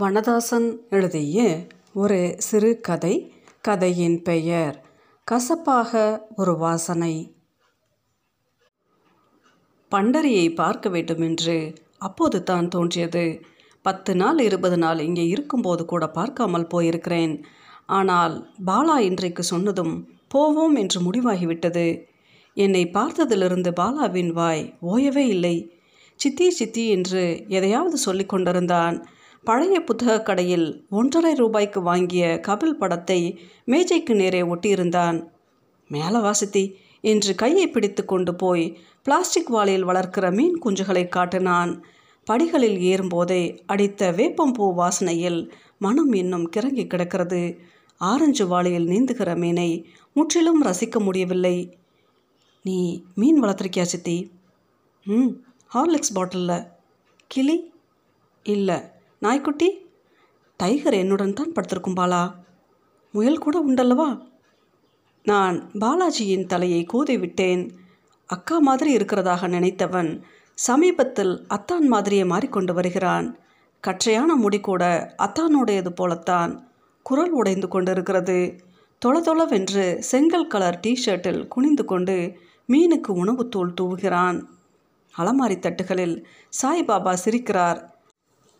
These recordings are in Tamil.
வனதாசன் எழுதிய ஒரு சிறு கதை கதையின் பெயர் கசப்பாக ஒரு வாசனை. பண்டரியை பார்க்க வேண்டுமென்று அப்போது தான் தோன்றியது. பத்து நாள் இருபது நாள் இங்கே இருக்கும்போது கூட பார்க்காமல் போயிருக்கிறேன். ஆனால் பாலா இன்றைக்கு சொன்னதும் போவோம் என்று முடிவாகிவிட்டது. என்னை பார்த்ததிலிருந்து பாலாவின் வாய் ஓயவே இல்லை. சித்தி சித்தி என்று எதையாவது சொல்லிக் கொண்டிருந்தான். பழைய புத்தகக் கடையில் ஒன்றரை ரூபாய்க்கு வாங்கிய கபில் படத்தை மேஜைக்கு நேரே ஒட்டியிருந்தான். மேலே வாசித்தி என்று கையை பிடித்து கொண்டு போய் பிளாஸ்டிக் வாளியில் வளர்க்கிற மீன் குஞ்சுகளை காட்டினான். படிகளில் ஏறும்போதே அடித்த வேப்பம்பூ வாசனையில் மனம் இன்னும் கிறங்கி கிடக்கிறது. ஆரஞ்சு வாளியில் நீந்துகிற மீனை முற்றிலும் ரசிக்க முடியவில்லை. நீ மீன் வளர்த்துருக்கியா சித்தி? ம் ஹார்லிக்ஸ் பாட்டிலில். கிளி? இல்லை நாய்க்குட்டி டைகர் என்னுடன் தான் படுத்திருக்கும் பாலா. முயல் கூட உண்டல்லவா? நான் பாலாஜியின் தலையை கோதி விட்டேன். அக்கா மாதிரி இருக்கிறதாக நினைத்தவன் சமீபத்தில் அத்தான் மாதிரியே மாறிக்கொண்டு வருகிறான். கற்றையான முடி கூட அத்தானுடையது போலத்தான் குரல் உடைந்து கொண்டிருக்கிறது. தொளதொளவென்று செங்கல் கலர் டிஷர்ட்டில் குனிந்து கொண்டு மீனுக்கு உணவுத்தூள் தூவுகிறான். அலமாரி தட்டுகளில் சாய்பாபா சிரிக்கிறார்.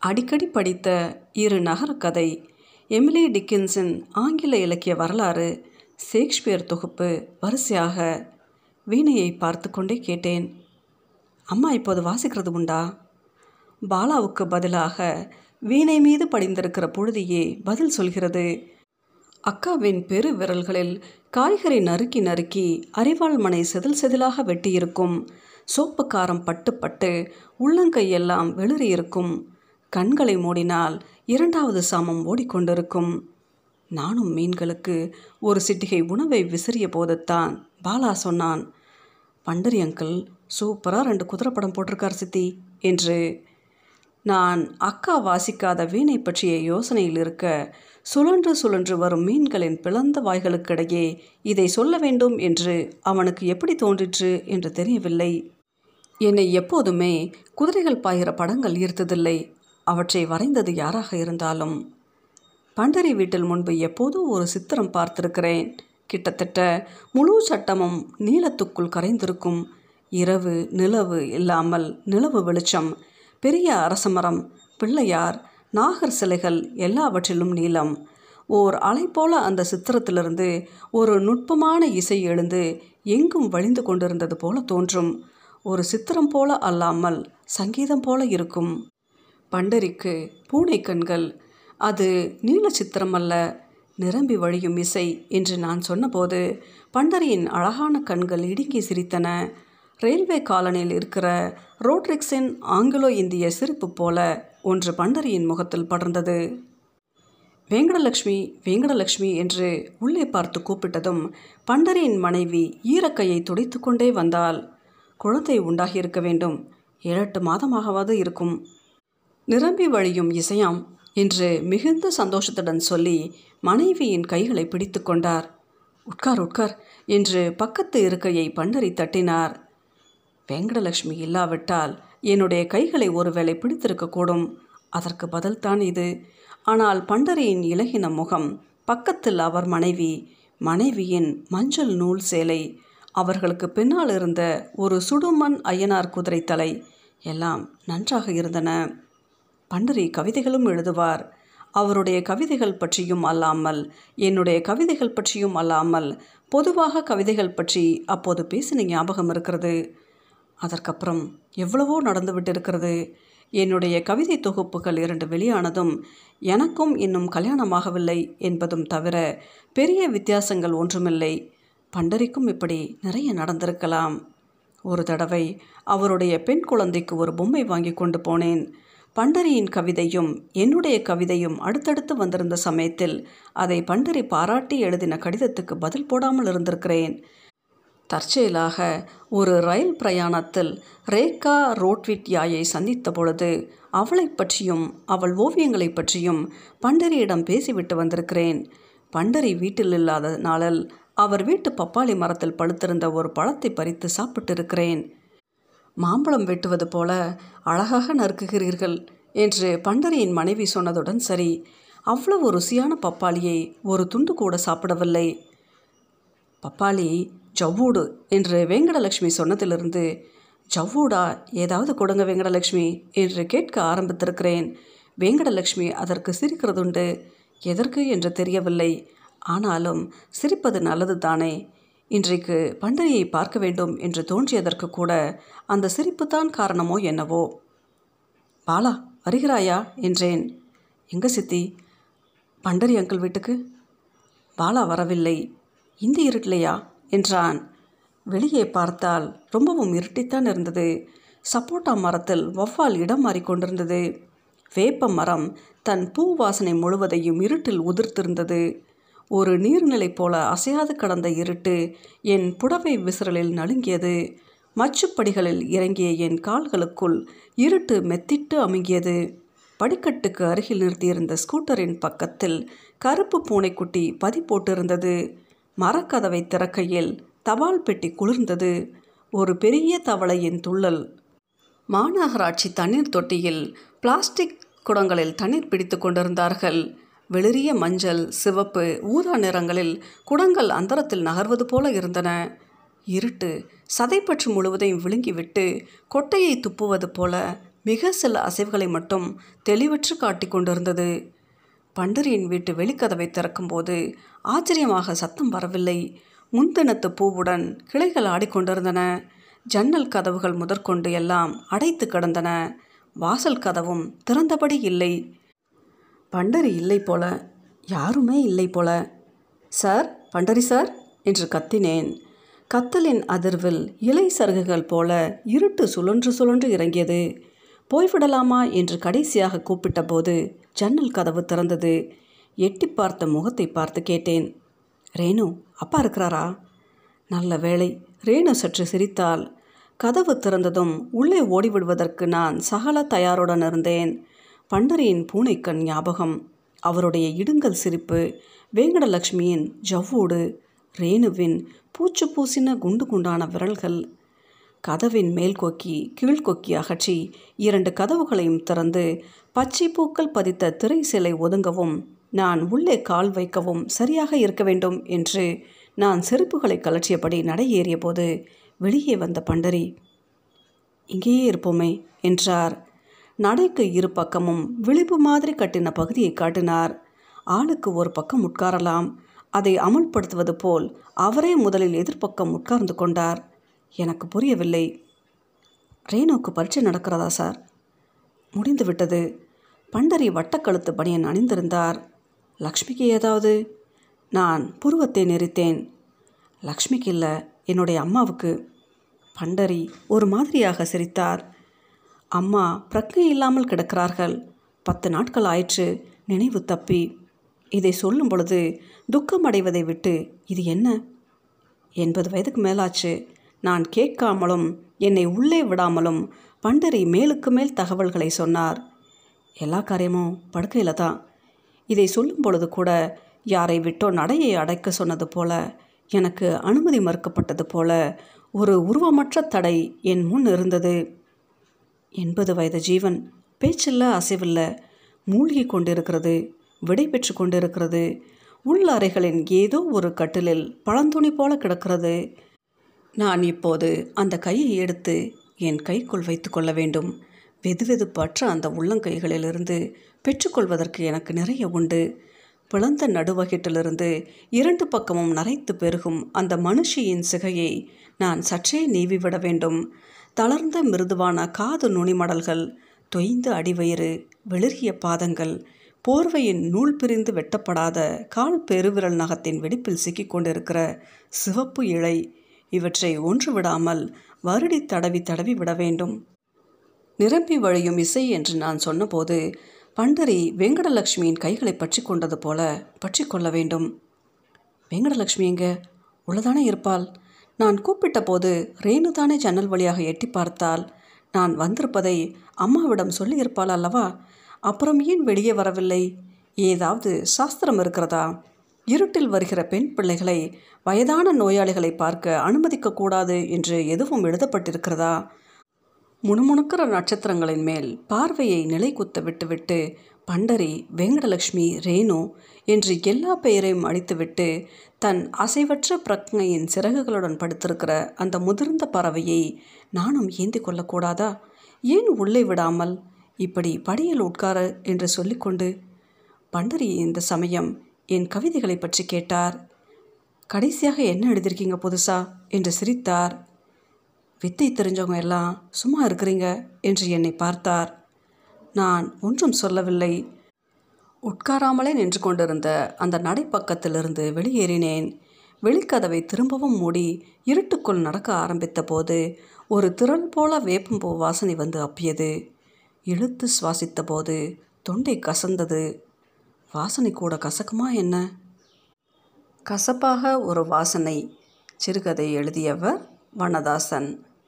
அடிக்கடி படித்த இரு நகர கதை எமிலி டிக்கின்ஸின் ஆங்கில இலக்கிய வரலாறு ஷேக்ஸ்பியர் தொகுப்பு வரிசையாக வீணையை பார்த்து கொண்டே கேட்டேன். அம்மா இப்போது வாசிக்கிறது உண்டா? பாலாவுக்கு பதிலாக வீணை மீது படிந்திருக்கிற பொழுதியே பதில் சொல்கிறது. அக்காவின் பெரு விரல்களில் காய்கறி நறுக்கி நறுக்கி அரிவாள் மனை செதில் செதிலாக வெட்டியிருக்கும். சோப்பு காரம் பட்டு பட்டு உள்ளங்கையெல்லாம் வெளிறியிருக்கும். கண்களை மூடினால் இரண்டாவது சாமம் ஓடிக்கொண்டிருக்கும். நானும் மீன்களுக்கு ஒரு சிட்டிகை உணவை விசிறிய போதுத்தான் பாலா சொன்னான். பண்டரி அங்கிள் சூப்பராக ரெண்டு குதிரைப்படம் போட்டிருக்கார் சித்தி என்று. நான் அக்கா வாசிக்காத வீணை பற்றிய யோசனையில் இருக்க சுழன்று சுழன்று வரும் மீன்களின் பிளந்த வாய்களுக்கிடையே இதை சொல்ல வேண்டும் என்று அவனுக்கு எப்படி தோன்றிற்று என்று தெரியவில்லை. என்னை எப்போதுமே குதிரைகள் பாய்கிற படங்கள் ஈர்த்ததில்லை அவற்றை வரைந்தது யாராக இருந்தாலும்? பண்டரி வீட்டில் முன்பு எப்போதோ ஒரு சித்திரம் பார்த்திருக்கிறேன். கிட்டத்தட்ட முழு சட்டமும் நீளத்துக்குள் கரைந்திருக்கும். இரவு நிலவு இல்லாமல் நிலவு வெளிச்சம் பெரிய அரசமரம் பிள்ளையார் நாகர் சிலைகள் எல்லாவற்றிலும் நீளம். ஓர் அலை போல அந்த சித்திரத்திலிருந்து ஒரு நுட்பமான இசை எழுந்து எங்கும் வழிந்து கொண்டிருந்தது போல தோன்றும். ஒரு சித்திரம் போல அல்லாமல் சங்கீதம் போல இருக்கும். பண்டரிக்கு பூனை கண்கள் அது நீல சித்திரம் அல்ல நிரம்பி வழியும் இசை என்று நான் சொன்னபோது பண்டரியின் அழகான கண்கள் இடுங்கி சிரித்தன. ரயில்வே காலனியில் இருக்கிற ரோட்ரிக்ஸின் ஆங்கிலோ இந்திய சிரிப்பு போல ஒன்று பண்டரியின் முகத்தில் படர்ந்தது. வேங்கடலட்சுமி வேங்கடலட்சுமி என்று உள்ளே பார்த்து கூப்பிட்டதும் பண்டரியின் மனைவி ஈரக்கையை துடைத்து கொண்டே வந்தால் குழந்தை உண்டாகியிருக்க வேண்டும். ஏழெட்டு மாதமாகவாது இருக்கும். நிரம்பி வழியும் இசையாம் என்று மிகுந்த சந்தோஷத்துடன் சொல்லி மனைவியின் கைகளை பிடித்து கொண்டார். உட்கார் உட்கார் என்று பக்கத்து இருக்கையை பண்டரி தட்டினார். வெங்கடலட்சுமி இல்லாவிட்டால் என்னுடைய கைகளை ஒருவேளை பிடித்திருக்கக்கூடும் அதற்கு பதில்தான் இது ஆனால் பண்டரியின் இலகின முகம் பக்கத்தில் அவர் மனைவி மனைவியின் மஞ்சள் நூல் சேலை அவர்களுக்கு பின்னால் இருந்த ஒரு சுடுமண் ஐயனார் குதிரை தலை எல்லாம் நன்றாக இருந்தன. பண்டரி கவிதைகளும் எழுதுவார். அவருடைய கவிதைகள் பற்றியும் அல்லாமல் என்னுடைய கவிதைகள் பற்றியும் அல்லாமல் பொதுவாக கவிதைகள் பற்றி அப்போது பேசின ஞாபகம் இருக்கிறது. அதற்கப்புறம் எவ்வளவோ நடந்துவிட்டு இருக்கிறது என்னுடைய கவிதை தொகுப்புகள் இரண்டு வெளியானதும் எனக்கும் இன்னும் கல்யாணமாகவில்லை என்பதும் தவிர பெரிய வித்தியாசங்கள் ஒன்றுமில்லை. பண்டரிக்கும் இப்படி நிறைய நடந்திருக்கலாம். ஒரு தடவை அவருடைய பெண் குழந்தைக்கு ஒரு பொம்மை வாங்கி கொண்டு போனேன். பண்டரியின் கவிதையும் என்னுடைய கவிதையும் அடுத்தடுத்து வந்திருந்த சமயத்தில் அதை பண்டரி பாராட்டி எழுதின கடிதத்துக்கு பதில் போடாமல் இருந்திருக்கிறேன். தற்செயலாக ஒரு ரயில் பிரயாணத்தில் ரேகா ரோட்விட்யாயை சந்தித்த பொழுது அவளை பற்றியும் அவள் ஓவியங்களை பற்றியும் பண்டரியிடம் பேசிவிட்டு வந்திருக்கிறேன். பண்டரி வீட்டில் இல்லாத நாளில் அவர் வீட்டு பப்பாளி மரத்தில் பழுத்திருந்த ஒரு பழத்தை பறித்து சாப்பிட்டிருக்கிறேன். மாம்பழம் வெட்டுவது போல அழகாக நறுக்குகிறீர்கள் என்று பண்டரியின் மனைவி சொன்னதுடன் சரி அவ்வளவு ருசியான பப்பாளியை ஒரு துண்டு கூட சாப்பிடவில்லை. பப்பாளி ஜவ்வூடு என்று வெங்கடலட்சுமி சொன்னதிலிருந்து ஜவ்வூடா ஏதாவது கொடுங்க வெங்கடலட்சுமி என்று கேட்க ஆரம்பித்திருக்கிறேன். வெங்கடலட்சுமி அதற்கு சிரிக்கிறதுண்டு எதற்கு? என்று தெரியவில்லை. ஆனாலும் சிரிப்பது நல்லது தானே இன்றைக்கு பண்டரியை பார்க்க வேண்டும் என்று தோன்றியதற்கு கூட அந்த சிரிப்புத்தான் காரணமோ என்னவோ. பாலா வருகிறாயா? என்றேன். எங்க சித்தி? பண்டரி அங்கிள் வீட்டுக்கு? பாலா வரவில்லை. இந்த இருட்டிலையா? என்றான். வெளியே பார்த்தால் ரொம்பவும் இருட்டித்தான் இருந்தது. சப்போட்டா மரத்தில் வவ்வால் இடம் மாறிக்கொண்டிருந்தது வேப்ப மரம் தன் பூ வாசனை முழுவதையும் இருட்டில் உதிர்த்திருந்தது. ஒரு நீர்நிலை போல அசையாது கடந்த இருட்டு என் புடவை விசிறலில் நழுங்கியது மச்சுப்படிகளில் இறங்கிய என் கால்களுக்குள் இருட்டு மெத்திட்டு அமுங்கியது. படிக்கட்டுக்கு அருகில் நிறுத்தியிருந்த ஸ்கூட்டரின் பக்கத்தில் கருப்பு பூனைக்குட்டி பதி போட்டிருந்தது. மரக்கதவை திறக்கையில் தபால் பெட்டி குளிர்ந்தது. ஒரு பெரிய தவளையின் துள்ளல். மாநகராட்சி தண்ணீர் தொட்டியில் பிளாஸ்டிக் குடங்களில் தண்ணீர் பிடித்து கொண்டிருந்தார்கள். வெளிரிய மஞ்சள் சிவப்பு ஊதா நிறங்களில் குடங்கள் அந்தரத்தில் நகர்வது போல இருந்தன. இருட்டு சதைப்பற்று முழுவதையும் விழுங்கிவிட்டு கொட்டையை துப்புவது போல மிக சில அசைவுகளை மட்டும் தெளிவற்று காட்டி கொண்டிருந்தது. பண்டரியின் வீட்டு வெளிக்கதவை திறக்கும்போது ஆச்சரியமாக சத்தம் வரவில்லை. முன்தினத்து பூவுடன் கிளைகள் ஆடிக்கொண்டிருந்தன ஜன்னல் கதவுகள் முதற்கொண்டு எல்லாம் அடைத்து கிடந்தன. வாசல் கதவும் திறந்தபடி இல்லை. பண்டரி இல்லை போல யாருமே இல்லை போல. சார் பண்டரி சார் என்று கத்தினேன். கத்தலின் அதிர்வில் இலை சருகுகள் போல இருட்டு சுழன்று சுழன்று இறங்கியது. போய்விடலாமா? என்று கடைசியாக கூப்பிட்டபோது ஜன்னல் கதவு திறந்தது. எட்டி பார்த்த முகத்தை பார்த்து கேட்டேன். ரேணு அப்பா இருக்கிறாரா? நல்ல வேளை. ரேணு சற்று சிரித்தாள். கதவு திறந்ததும் உள்ளே ஓடிவிடுவதற்கு நான் சகல தயாருடன் இருந்தேன். பண்டரியின் பூனைக்கண் ஞாபகம். அவருடைய இடுங்கல் சிரிப்பு வேங்கடலட்சுமியின் ஜவ்வோடு ரேணுவின் பூச்சு பூசின குண்டு குண்டான விரல்கள் கதவின் மேல் கொக்கி கீழ்கொக்கி அகற்றி இரண்டு கதவுகளையும் திறந்து பச்சை பூக்கள் பதித்த திரை சிலை ஒதுங்கவும் நான் உள்ளே கால் வைக்கவும் சரியாக இருக்க வேண்டும் என்று நான் செருப்புகளை கலற்றியபடி நடையேறிய போது வெளியே வந்த பண்டரி இங்கேயே இருப்போமே என்றார். நடைக்கு இரு பக்கமும் விளிம்பு மாதிரி கட்டின பகுதியை காட்டினார். ஆளுக்கு ஒரு பக்கம் உட்காரலாம். அதை அமுல்படுத்துவது போல் அவரே முதலில் எதிர்ப்பக்கம் உட்கார்ந்து கொண்டார். எனக்கு புரியவில்லை. ரேணுக்கு பரீட்சை நடக்கிறதா சார்? முடிந்துவிட்டது பண்டரி வட்டக்கழுத்து பணியன் அணிந்திருந்தார். லக்ஷ்மிக்கு ஏதாவது? நான் புருவத்தை நெறித்தேன் லக்ஷ்மிக்கு இல்லை என்னுடைய அம்மாவுக்கு. பண்டரி ஒரு மாதிரியாக சிரித்தார். அம்மா பிரக்கை இல்லாமல் கிடக்கிறார்கள். பத்து நாட்கள் ஆயிற்று நினைவு தப்பி. இதை சொல்லும் பொழுது துக்கம் அடைவதை விட்டு இது என்ன? எண்பது வயதுக்கு மேலாச்சு. நான் கேட்காமலும் என்னை உள்ளே விடாமலும் பண்டரி மேலுக்கு மேல் தகவல்களை சொன்னார். எல்லா காரியமும் படுக்கையில் தான். இதை சொல்லும் பொழுது கூட யாரை விட்டோ நடையை அடைக்க சொன்னது போல எனக்கு அனுமதி மறுக்கப்பட்டது போல ஒரு உருவமற்ற தடை என் முன் இருந்தது. எண்பது வயது ஜீவன் பேச்சில்ல அசைவில்ல. மூழ்கி கொண்டிருக்கிறது விடை பெற்று கொண்டிருக்கிறது. உள்ள அறைகளின் ஏதோ ஒரு கட்டிலில் பழந்துணி போல கிடக்கிறது. நான் இப்போது அந்த கையை எடுத்து என் கைக்குள் வைத்து கொள்ள வேண்டும். வெதுவெதுப்பற்ற அந்த உள்ளங்கைகளிலிருந்து பெற்றுக்கொள்வதற்கு எனக்கு நிறைய உண்டு. பிளந்த நடுவகிட்டிலிருந்து இரண்டு பக்கமும் நரைத்து பெருகும் அந்த மனுஷியின் சிகையை நான் சற்றே நீவிவிட வேண்டும். தளர்ந்த மிருதுவான காது நுனிமடல்கள் தொய்ந்த அடிவயிறு வெளிர்கிய பாதங்கள் போர்வையின் நூல் பிரிந்து வெட்டப்படாத கால் பெருவிரல் நகத்தின் வெடிப்பில் சிக்கிக் கொண்டிருக்கிற சிவப்பு இழை இவற்றை ஒன்று விடாமல் வருடி தடவி தடவி விட வேண்டும். நிரம்பி வழியும் இசை என்று நான் சொன்னபோது பண்டரி வெங்கடலட்சுமியின் கைகளை பற்றி கொண்டது போல பற்றி கொள்ள வேண்டும். வெங்கடலட்சுமி எங்க? உள்ளதானே இருப்பாள். நான் கூப்பிட்டபோது ரேணு தானே ஜன்னல் வழியாக எட்டி பார்த்தால் நான் வந்திருப்பதை அம்மாவிடம் சொல்லியிருப்பாள் அல்லவா? அப்புறம் ஏன் வெளியே வரவில்லை? ஏதாவது சாஸ்திரம் இருக்கிறதா? இருட்டில் வருகிற பெண் பிள்ளைகளை வயதான நோயாளிகளை பார்க்க அனுமதிக்கக்கூடாது என்று எதுவும் எழுதப்பட்டிருக்கிறதா? முணுமுணுக்கிற நட்சத்திரங்களின் மேல் பார்வையை நிலைக்குத்த விட்டுவிட்டு பண்டரி வெங்கடலட்சுமி ரேணு என்று எல்லா பெயரையும் அடித்துவிட்டு தன் அசைவற்ற பிரக்ஞையின் சிறகுகளுடன் படுத்திருக்கிற அந்த முதிர்ந்த பறவையை நானும் ஏந்தி கொள்ளக்கூடாதா? ஏன் உள்ளே விடாமல் இப்படி படியில் உட்கார என்று சொல்லிக்கொண்டு பண்டரி இந்த சமயம் என் கவிதைகளை பற்றி கேட்டார். கடைசியாக என்ன எழுதியிருக்கீங்க புதுசா? என்று சிரித்தார். வித்தை தெரிஞ்சவங்க எல்லாம் சும்மா இருக்கிறீங்க என்று என்னை பார்த்தார். நான் ஒன்றும் சொல்லவில்லை. உட்காராமலே நின்று கொண்டிருந்த அந்த நடைப்பக்கத்திலிருந்து வெளியேறினேன். வெளிக்கதவை திரும்பவும் மூடி இருட்டுக்குள் நடக்க ஆரம்பித்த போது ஒரு திரள் போல வேப்பம்பூ வாசனை வந்து அப்பியது. இழுத்து சுவாசித்த போது தொண்டை கசந்தது. வாசனை கூட கசக்குமா என்ன? கசப்பாக ஒரு வாசனை சிறுகதை எழுதியவர் வனதாசன்.